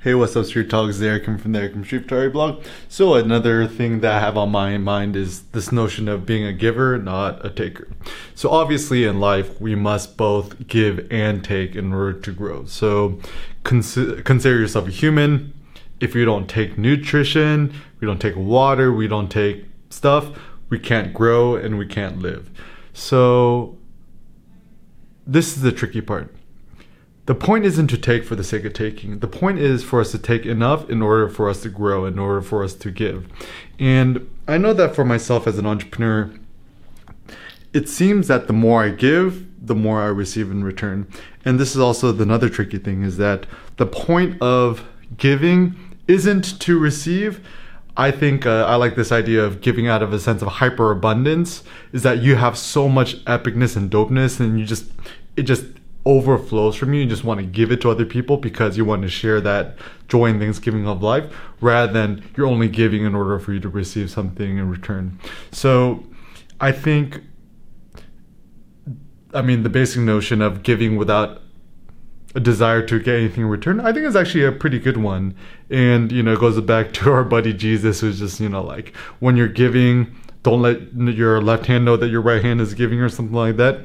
Hey, what's up, Street Talks? There, coming from the Eric from Street Photography blog. So, another thing that I have on my mind is this notion of being a giver, not a taker. So, obviously, in life, we must both give and take in order to grow. So, consider yourself a human. If you don't take nutrition, we don't take water, we don't take stuff, we can't grow and we can't live. So, this is the tricky part the point isn't to take for the sake of taking. The point is for us to take enough in order for us to grow, in order for us to give. And I know that for myself as an entrepreneur, it seems that the more I give, the more I receive in return. And this is also another tricky thing is that the point of giving isn't to receive. I think uh, I like this idea of giving out of a sense of hyper abundance is that you have so much epicness and dopeness and you just it just overflows from you. You just want to give it to other people because you want to share that joy and thanksgiving of life rather than you're only giving in order for you to receive something in return. So I think, I mean, the basic notion of giving without a desire to get anything in return, I think is actually a pretty good one. And, you know, it goes back to our buddy Jesus, who's just, you know, like when you're giving, don't let your left hand know that your right hand is giving or something like that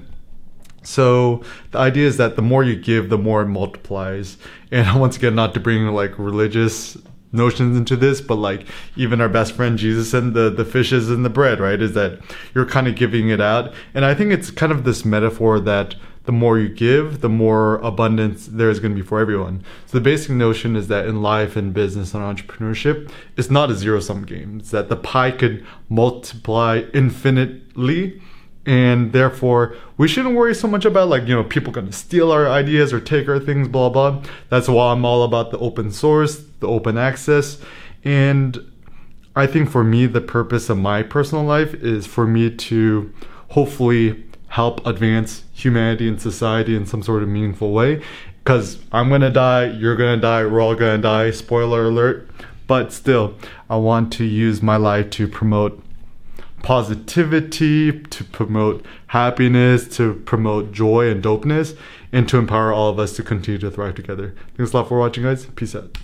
so the idea is that the more you give, the more it multiplies. And once again, not to bring like religious notions into this, but like even our best friend Jesus and the the fishes and the bread, right? Is that you're kind of giving it out, and I think it's kind of this metaphor that the more you give, the more abundance there is going to be for everyone. So the basic notion is that in life and business and entrepreneurship, it's not a zero sum game. It's that the pie could multiply infinitely and therefore we shouldn't worry so much about like you know people gonna steal our ideas or take our things blah blah. That's why i'm all about the open source the open access. And i think for me the purpose of my personal life is for me to hopefully help advance humanity and society in some sort of meaningful way. Because i'm gonna die you're gonna die we're all gonna die spoiler alert. But still i want to use my life to promote positivity, to promote happiness, to promote joy and dopeness, and to empower all of us to continue to thrive together. Thanks a lot for watching, guys. Peace out.